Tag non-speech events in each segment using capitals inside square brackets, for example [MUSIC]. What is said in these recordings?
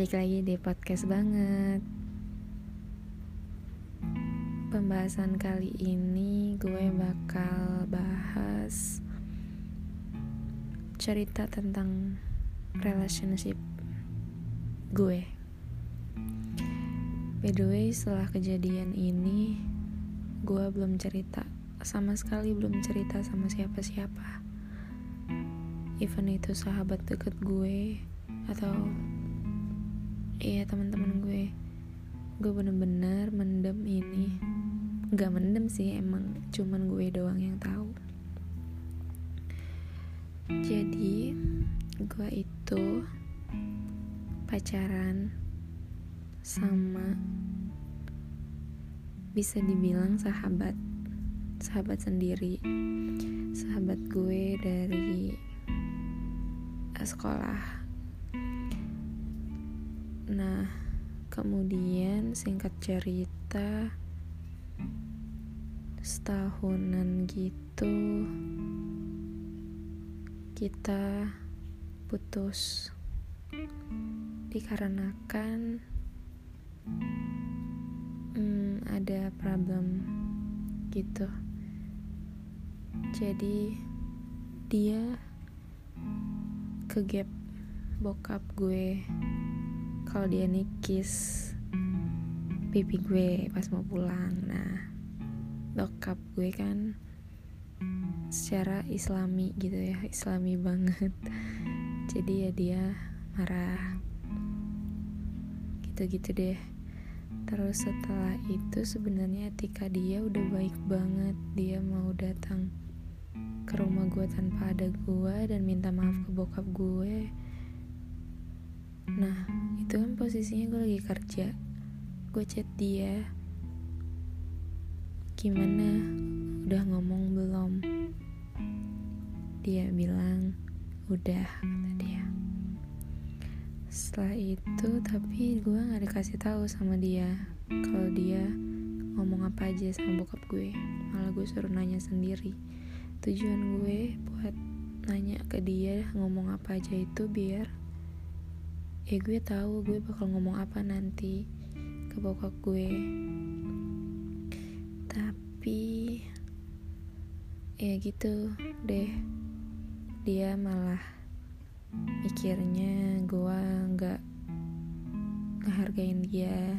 Balik lagi di podcast banget. Pembahasan kali ini gue bakal bahas Cerita tentang relationship gue. By the way setelah kejadian ini Gue belum cerita Sama sekali belum cerita sama siapa-siapa. Even itu sahabat deket gue Atau iya teman-teman gue. Gue bener-bener mendem ini. Nggak mendem sih emang cuman gue doang yang tahu. Jadi gue itu pacaran sama bisa dibilang sahabat sahabat sendiri. Sahabat gue dari sekolah Nah, kemudian singkat cerita setahunan gitu kita putus. Dikarenakan hmm, ada problem gitu. Jadi dia ke gap bokap gue kalau dia nikis pipi gue pas mau pulang. Nah bokap gue kan secara islami gitu ya islami banget. [LAUGHS] Jadi ya dia marah. Gitu-gitu deh. Terus setelah itu sebenarnya etika dia udah baik banget. Dia mau datang ke rumah gue tanpa ada gue dan minta maaf ke bokap gue nah itu kan posisinya gue lagi kerja. Gue chat dia. Gimana? Udah ngomong belum? Dia bilang udah kata dia. Setelah itu tapi gue nggak dikasih tahu sama dia kalau dia ngomong apa aja sama bokap gue. Malah gue suruh nanya sendiri. Tujuan gue buat nanya ke dia ngomong apa aja itu biar ya gue tahu gue bakal ngomong apa nanti ke bokap gue. Tapi ya gitu deh. Dia malah mikirnya gue nggak ngehargain dia.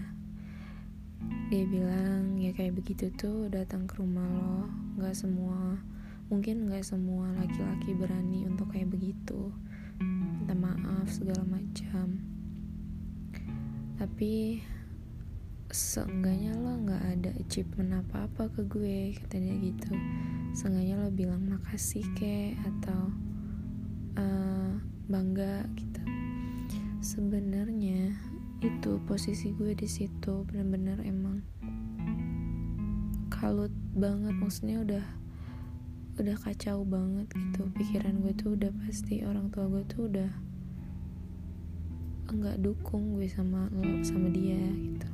Dia bilang ya kayak begitu tuh datang ke rumah lo. Nggak semua mungkin nggak semua laki-laki berani untuk kayak begitu minta maaf segala macam. Tapi seenggaknya lo nggak ada achievement apa apa ke gue katanya gitu. Seenggaknya lo bilang makasih ke atau uh, bangga gitu. Sebenarnya itu posisi gue di situ bener-bener emang kalut banget. Maksudnya udah udah kacau banget gitu. Pikiran gue tuh udah pasti orang tua gue tuh udah enggak dukung gue sama lo sama dia gitu.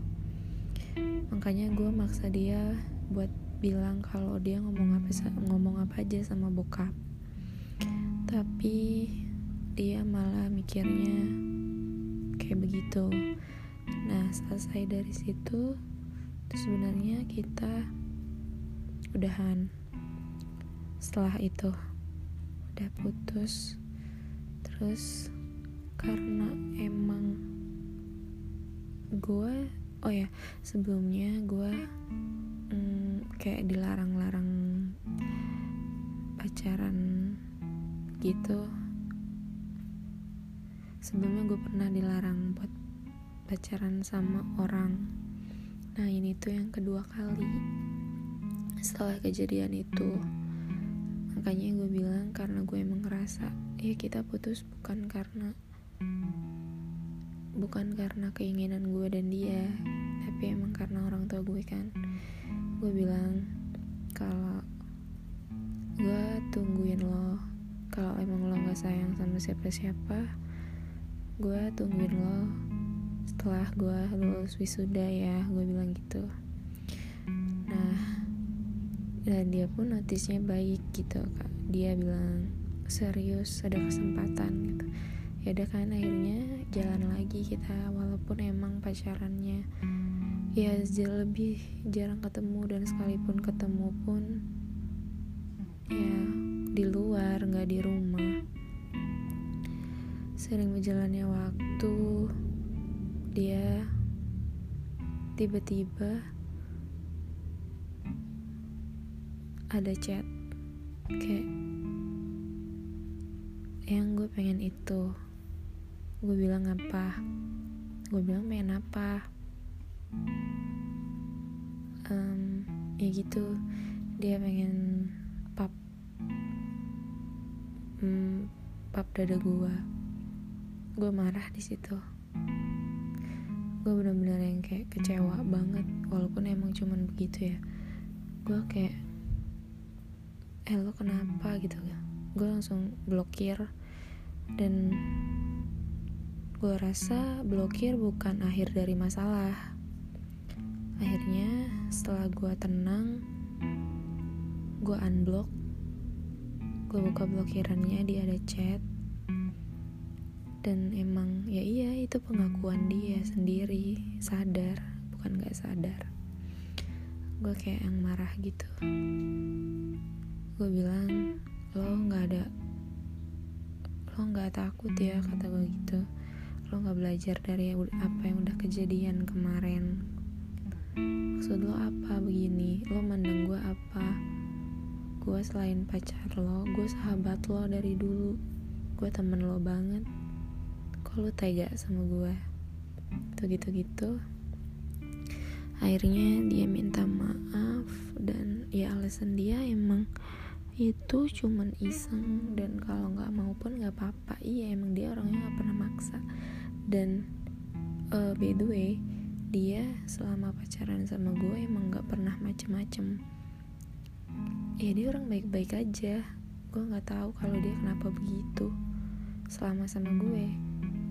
Makanya gue maksa dia buat bilang kalau dia ngomong apa ngomong apa aja sama bokap. Tapi dia malah mikirnya kayak begitu. Nah selesai dari situ sebenarnya kita udahan setelah itu udah putus. Terus karena emang gue oh ya sebelumnya gue mm, kayak dilarang-larang pacaran gitu. Sebelumnya gue pernah dilarang buat pacaran sama orang. Nah ini tuh yang kedua kali setelah kejadian itu makanya gue bilang karena gue emang ngerasa ya kita putus bukan karena bukan karena keinginan gue dan dia tapi emang karena orang tua gue kan. Gue bilang kalau gue tungguin lo kalau emang lo gak sayang sama siapa-siapa gue tungguin lo setelah gue lulus wisuda ya gue bilang gitu dan dia pun notisnya baik gitu kak. Dia bilang serius ada kesempatan gitu. Ya udah kan akhirnya jalan lagi kita walaupun emang pacarannya ya lebih jarang ketemu dan sekalipun ketemu pun ya di luar nggak di rumah. Sering berjalannya waktu dia tiba-tiba ada chat kayak yang gue pengen itu. Gue bilang apa? Gue bilang pengen apa? Um, ya gitu. Dia pengen pap um, pap dada gue gue marah di situ. Gue bener-bener yang kayak kecewa banget walaupun emang cuman begitu ya. Gue kayak eh lo kenapa? gitu ya. Gue langsung blokir dan gue rasa blokir bukan akhir dari masalah. Akhirnya setelah gue tenang gue unblock gue buka blokirannya dia ada chat. Dan emang ya iya itu pengakuan dia sendiri sadar bukan gak sadar. Gue kayak yang marah gitu gue bilang lo nggak ada lo nggak takut ya kata gue gitu. Lo nggak belajar dari apa yang udah kejadian kemarin. Maksud lo apa begini? Lo mandang gue apa? Gue selain pacar lo gue sahabat lo dari dulu. Gue temen lo banget. Kok lo tega sama gue tuh gitu gitu. Akhirnya dia minta maaf dan ya alasan dia emang itu cuman iseng dan kalau nggak mau pun nggak apa-apa. Iya emang dia orangnya nggak pernah maksa. Dan uh, by the way dia selama pacaran sama gue emang gak pernah macem-macem. Ya dia orang baik-baik aja. Gue nggak tahu kalau dia kenapa begitu. Selama sama gue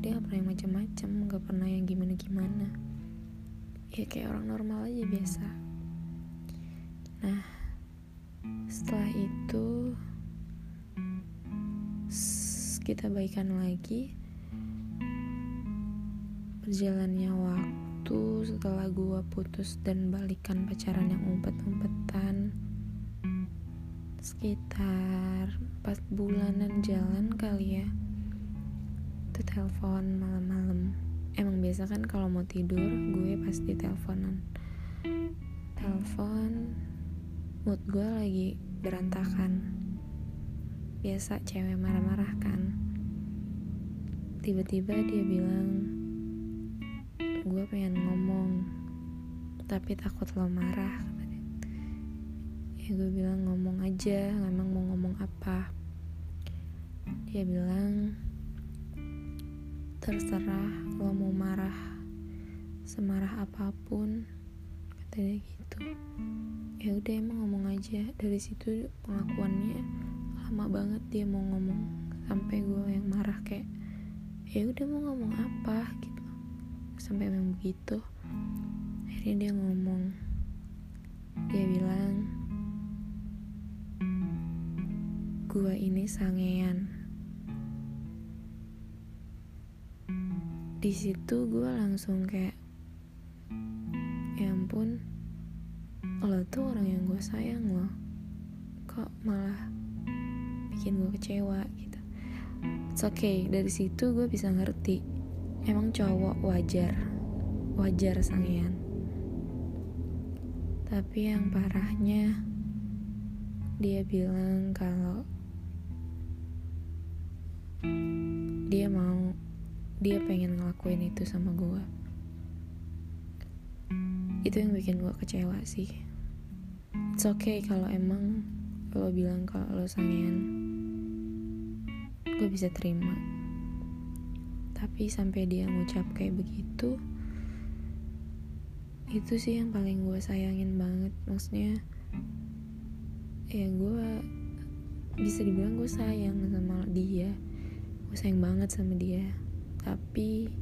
dia gak pernah yang macem-macem gak pernah yang gimana-gimana. Ya kayak orang normal aja biasa. Nah setelah itu kita baikan lagi. Berjalannya waktu setelah gue putus dan balikan pacaran yang umpet-umpetan sekitar 4 bulanan jalan kali ya. Itu telepon malam-malam. Emang biasa kan kalau mau tidur gue pasti teleponan. Telepon mood gue lagi berantakan. Biasa cewek marah-marah kan. Tiba-tiba dia bilang gue pengen ngomong tapi takut lo marah. Ya gue bilang ngomong aja emang mau ngomong apa? Dia bilang terserah lo mau marah semarah apa pun kata dia gitu. Ya udah emang ngomong aja. Dari situ pengakuannya lama banget dia mau ngomong. Sampai gue yang marah kayak ya udah mau ngomong apa? Gitu. Sampai memang begitu akhirnya dia ngomong. Dia bilang gua ini sangean. Di situ gue langsung kayak ya ampun lo tuh orang yang gue sayang loh. Kok malah bikin gue kecewa gitu. It's okay dari situ gue bisa ngerti. Emang cowok wajar wajar sangean tapi yang parahnya dia bilang kalau dia mau dia pengen ngelakuin itu sama gue. Itu yang bikin gue kecewa sih it's okay kalau emang lo bilang kalau lo sangean gue bisa terima. Tapi sampai dia ngucap kayak begitu itu sih yang paling gue sayangin banget. Maksudnya ya gue bisa dibilang gue sayang sama dia. Gue sayang banget sama dia. Tapi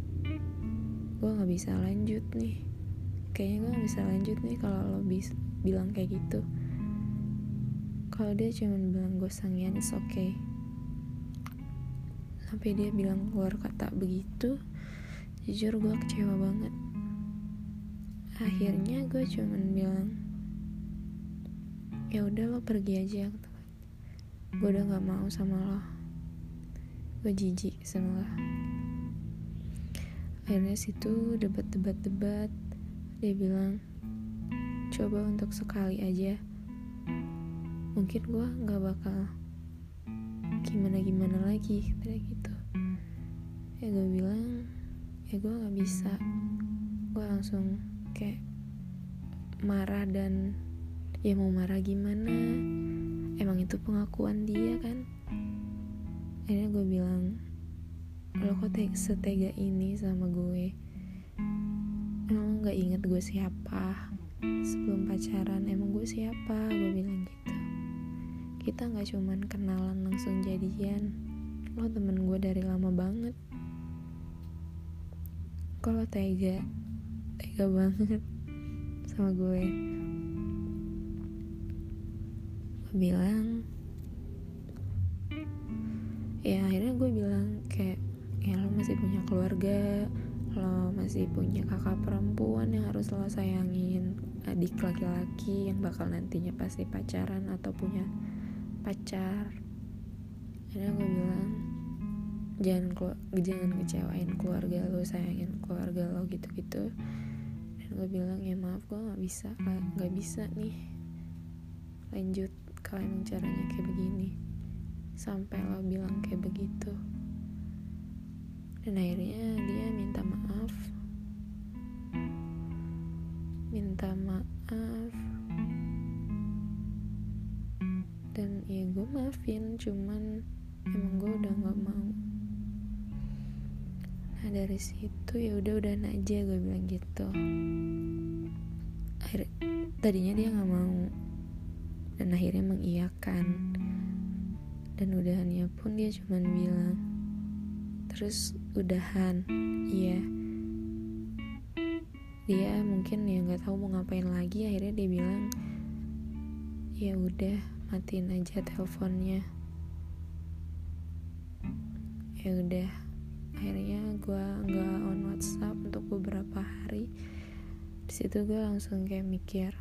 gue nggak bisa lanjut nih kayaknya gue nggak bisa lanjut nih kalau lo bis bilang kayak gitu. Kalau dia cuma bilang gue sangian it's okay. Sampai dia bilang keluar kata begitu jujur gue kecewa banget. Akhirnya gue cuman bilang ya udah lo pergi aja gue udah nggak mau sama lo. Gue jijik sama lo. Akhirnya situ debat-debat-debat dia bilang coba untuk sekali aja. Mungkin gue nggak bakal gimana gimana lagi kayak gitu. Ya gue bilang ya gue nggak bisa. Gue langsung kayak marah dan ya mau marah gimana? Emang itu pengakuan dia kan? Akhirnya gue bilang lo kok te setega ini sama gue emang gak inget gue siapa. Sebelum pacaran emang gue siapa? Gue bilang gitu. Kita gak cuman kenalan langsung jadian. Lo temen gue dari lama banget. Kalau tega? Tega banget sama gue. Gue bilang ya akhirnya gue bilang kayak ya lo masih punya keluarga lo masih punya kakak perempuan yang harus lo sayangin adik laki-laki yang bakal nantinya pasti pacaran atau punya pacar. Akhirnya gue bilang jangan jangan kecewain keluarga lo sayangin keluarga lo gitu-gitu. Dan gue bilang ya maaf gue nggak bisa nggak bisa nih lanjut kalau caranya kayak begini. Sampai lo bilang kayak begitu dan akhirnya dia minta maaf. Minta maaf. Dan ya gue maafin cuman emang gue udah nggak mau. Nah dari situ ya udah udah aja gue bilang gitu. Akhir tadinya dia nggak mau. Dan akhirnya mengiyakan. Dan udahannya pun dia cuman bilang terus udahan. Iya. Dia mungkin ya nggak tahu mau ngapain lagi akhirnya dia bilang ya udah matiin aja teleponnya. Ya udah akhirnya gue nggak on WhatsApp untuk beberapa hari. Di situ gue langsung kayak mikir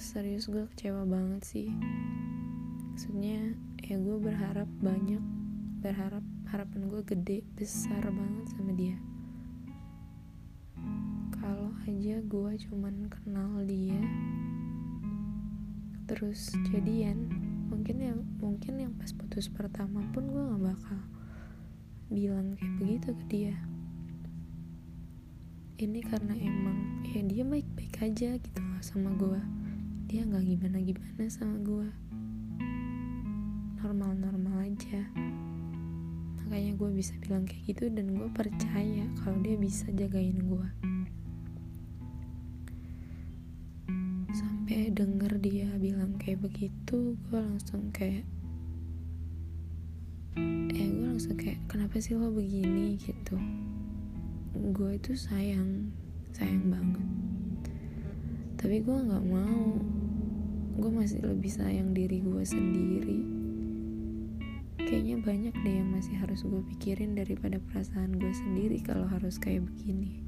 serius gue kecewa banget sih. Maksudnya ya gue berharap banyak berharap harapan gue gede besar banget sama dia. Kalau aja gue cuman kenal dia terus jadian mungkin ya mungkin yang pas putus pertama pun gue nggak bakal bilang kayak begitu ke dia. Ini karena emang ya dia baik-baik aja gitu loh sama gue dia nggak gimana-gimana sama gue normal-normal aja makanya gue bisa bilang kayak gitu dan gue percaya kalau dia bisa jagain gue sampai denger dia bilang kayak begitu gue langsung kayak ya gue langsung kayak kenapa sih lo begini? gitu. Gue itu sayang sayang banget. Tapi gue nggak mau. Gue masih lebih sayang diri gue sendiri kayaknya banyak deh yang masih harus gue pikirin daripada perasaan gue sendiri kalau harus kayak begini.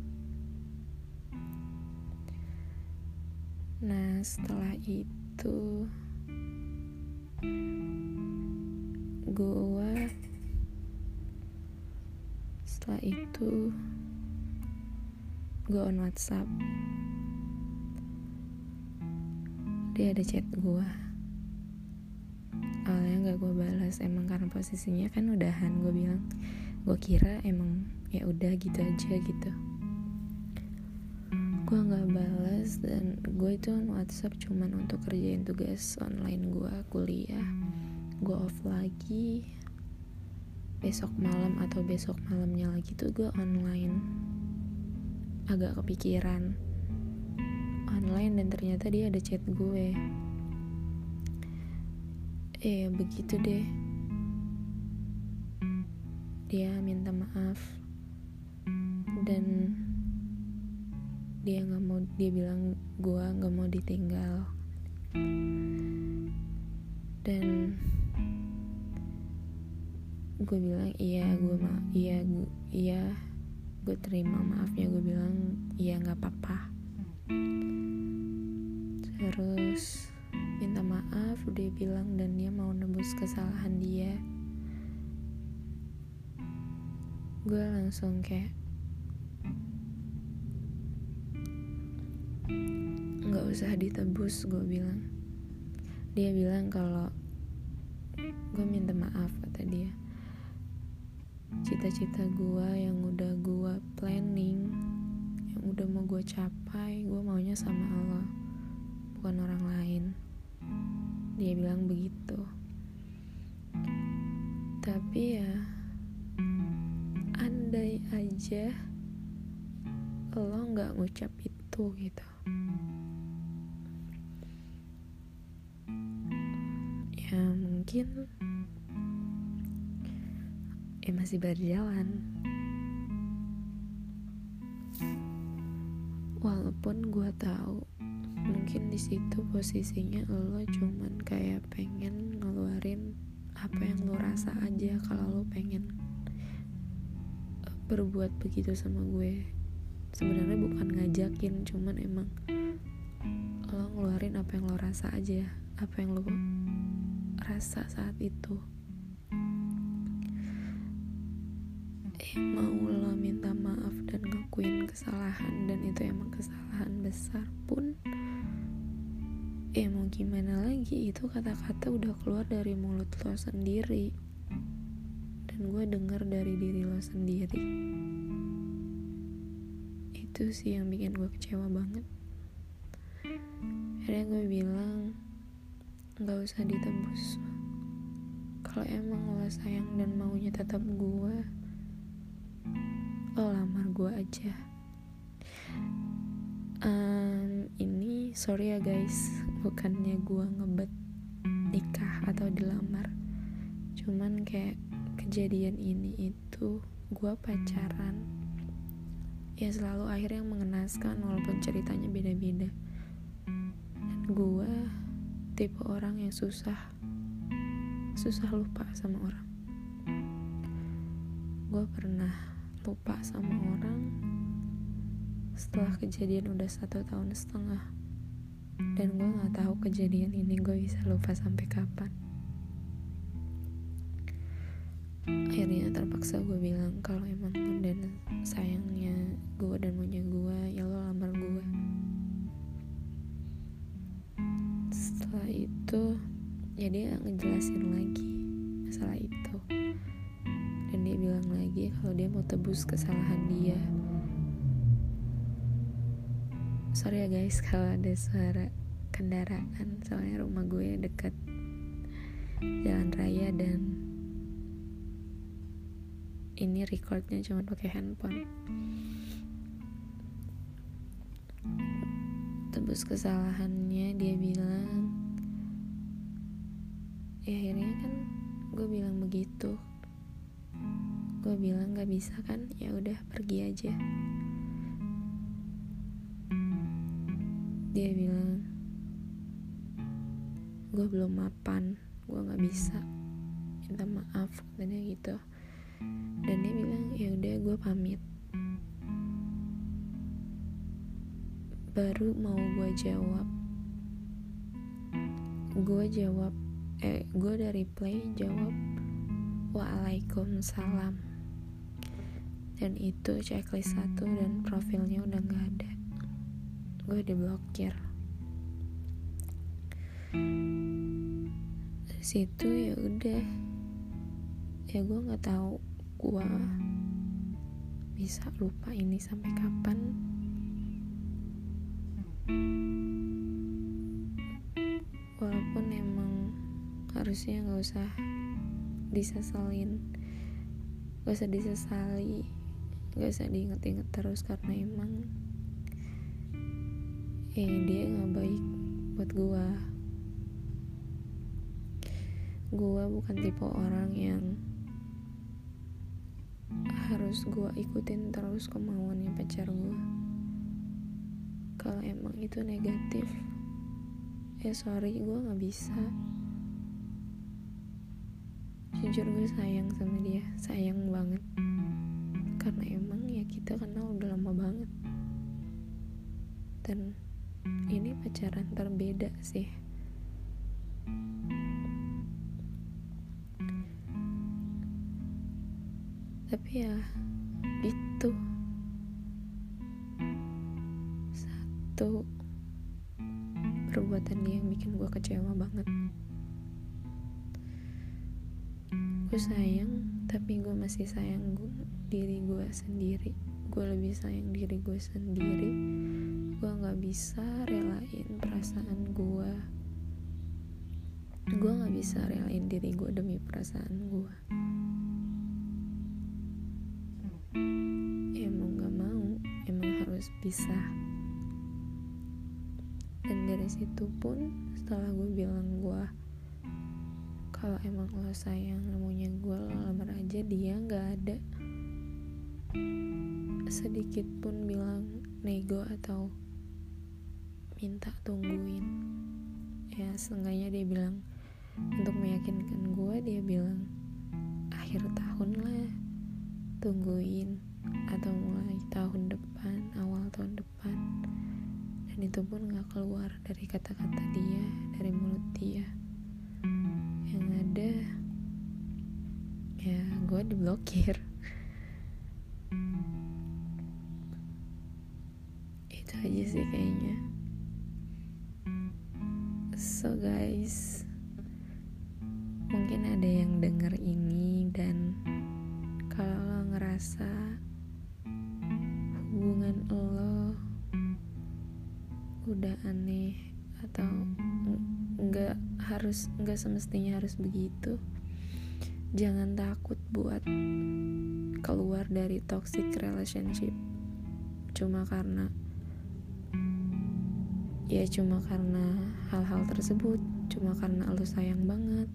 Nah setelah itu gue setelah itu gue on WhatsApp. Dia ada chat gue nggak gue balas emang karena posisinya kan udahan gue bilang gue kira emang ya udah gitu aja gitu. Gue nggak balas dan gue itu WhatsApp cuman untuk kerjain tugas online gue kuliah. Gue off lagi besok malam atau besok malamnya lagi tuh gue online. Agak kepikiran. Online dan ternyata dia ada chat gue eh begitu deh. Dia minta maaf. Dan dia nggak mau dia bilang gue nggak mau ditinggal. Dan gue bilang iya gue ma iya gue iya gue terima maafnya. Gue bilang iya nggak apa-apa. Terus dia bilang dan dia mau nebus kesalahan dia gue langsung kayak nggak usah ditebus gue bilang. Dia bilang kalau gue minta maaf kata dia. Cita-cita gue yang udah gue planning yang udah mau gue capai gue maunya sama Allah bukan orang lain dia bilang begitu. Tapi ya andai aja lo nggak ngucap itu gitu. Ya mungkin ya masih berjalan. Walaupun gue tahu mungkin di situ posisinya lo cuman kayak pengen ngeluarin apa yang lo rasa aja kalau lo pengen eh, berbuat begitu sama gue. Sebenarnya bukan ngajakin cuman emang lo ngeluarin apa yang lo rasa aja apa yang lo rasa saat itu. Eh mau lo minta maaf dan ngakuin kesalahan dan itu emang kesalahan besar pun eh mau gimana lagi? Itu kata-kata udah keluar dari mulut lo sendiri. Dan gue denger dari diri lo sendiri. Itu sih yang bikin gue kecewa banget. Akhirnya gue bilang nggak usah ditebus kalau emang lo sayang dan maunya tetap gue lo lamar gue aja. Um, ini sorry ya guys bukannya gue ngebet nikah atau dilamar cuman kayak kejadian ini itu gue pacaran. Ya selalu akhirnya yang mengenaskan walaupun ceritanya beda-beda. Dan gue tipe orang yang susah susah lupa sama orang. Gue pernah lupa sama orang setelah kejadian udah satu tahun setengah dan gue nggak tahu kejadian ini gue bisa lupa sampai kapan. Akhirnya terpaksa gue bilang kalau emang lo dan sayangnya gue dan maunya gue ya lo lamar gue setelah itu ya dia ngejelasin lagi masalah itu. Dan dia bilang lagi kalau dia mau tebus kesalahan dia sorry ya guys kalau ada suara kendaraan. Soalnya rumah gue dekat jalan raya dan ini recordnya cuma pakai handphone. Tebus kesalahannya dia bilang. Ya akhirnya kan gue bilang begitu. Gue bilang gak bisa kan? Ya udah pergi aja dia bilang gue belum mapan gue nggak bisa minta maaf katanya gitu. Dan dia bilang ya udah gue pamit. Baru mau gue jawab. Gue jawab eh gue dari play jawab waalaikumsalam. Dan itu checklist satu dan profilnya udah nggak ada gue diblokir. Situ ya udah. Ya gue nggak tahu gue bisa lupa ini sampai kapan. Walaupun emang harusnya nggak usah disesalin gak usah disesali gak usah diinget-inget terus karena emang eh dia nggak baik buat gua. Gua bukan tipe orang yang harus gua ikutin terus kemauannya pacar gua. Kalau emang itu negatif ya sorry gua nggak bisa. Jujur gue sayang sama dia sayang banget. Karena emang ya kita kenal udah lama banget. Dan ini pacaran terbeda sih. Tapi ya itu. Satu perbuatan dia yang bikin gue kecewa banget. Gue sayang tapi gue masih sayang gue, diri gue sendiri. Gue lebih sayang diri gue sendiri gue nggak bisa relain perasaan gue gue nggak bisa relain diri gue demi perasaan gue emang gak mau emang harus bisa. Dan dari situ pun setelah gue bilang gue kalau emang lo sayang maunya gue lo lamar aja dia nggak ada. Sedikit pun bilang nego atau minta tungguin. Ya seenggaknya dia bilang untuk meyakinkan gue dia bilang akhir tahun lah tungguin atau mulai tahun depan awal tahun depan. Dan itu pun gak keluar dari kata-kata dia dari mulut dia. Yang ada ya gue diblokir. [LAUGHS] Itu aja sih kayaknya semestinya harus begitu. Jangan takut buat keluar dari toxic relationship. Cuma karena ya cuma karena hal-hal tersebut. Cuma karena lo sayang banget.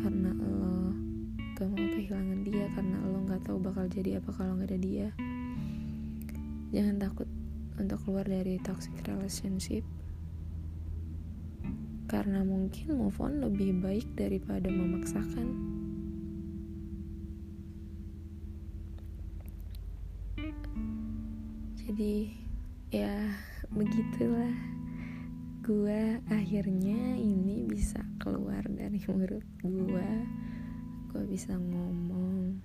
Karena lo gak mau kehilangan dia. Karena lo nggak tahu bakal jadi apa kalau nggak ada dia. Jangan takut untuk keluar dari toxic relationship karena mungkin move on lebih baik daripada memaksakan. Jadi ya begitulah. Gua akhirnya ini bisa keluar dari mulut gua. Gua bisa ngomong.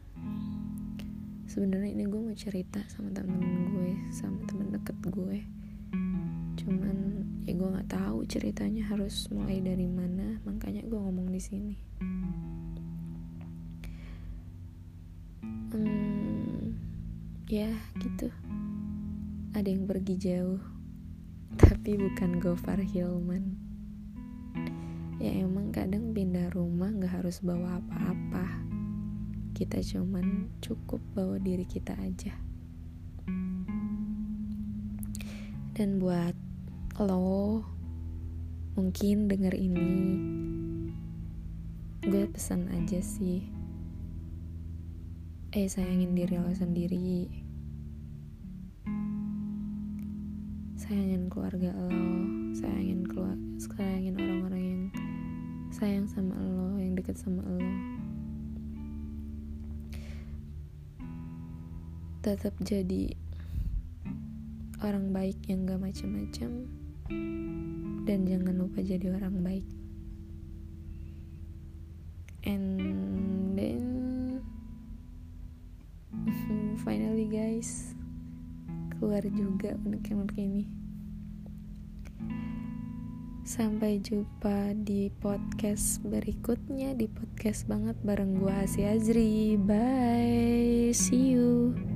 Sebenarnya ini gue mau cerita sama temen gue sama temen deket gue. Cuman ya gue nggak tahu ceritanya harus mulai dari mana makanya gue ngomong di sini. Hmm, ya gitu. Ada yang pergi jauh [LAUGHS] tapi bukan Gofar Hilman. Ya emang kadang pindah rumah nggak harus bawa apa-apa. Kita cuman cukup bawa diri kita aja. Dan buat lo mungkin denger ini gue pesan aja sih. Eh sayangin diri lo sendiri. Sayangin keluarga lo sayangin keluar sayangin orang-orang yang sayang sama lo yang deket sama lo. Tetap jadi orang baik yang gak macam-macam dan jangan lupa jadi orang baik. And then [LAUGHS] finally guys keluar juga unek-unek ini. Sampai jumpa di podcast berikutnya di podcast banget bareng gue Asia Azri. Bye see you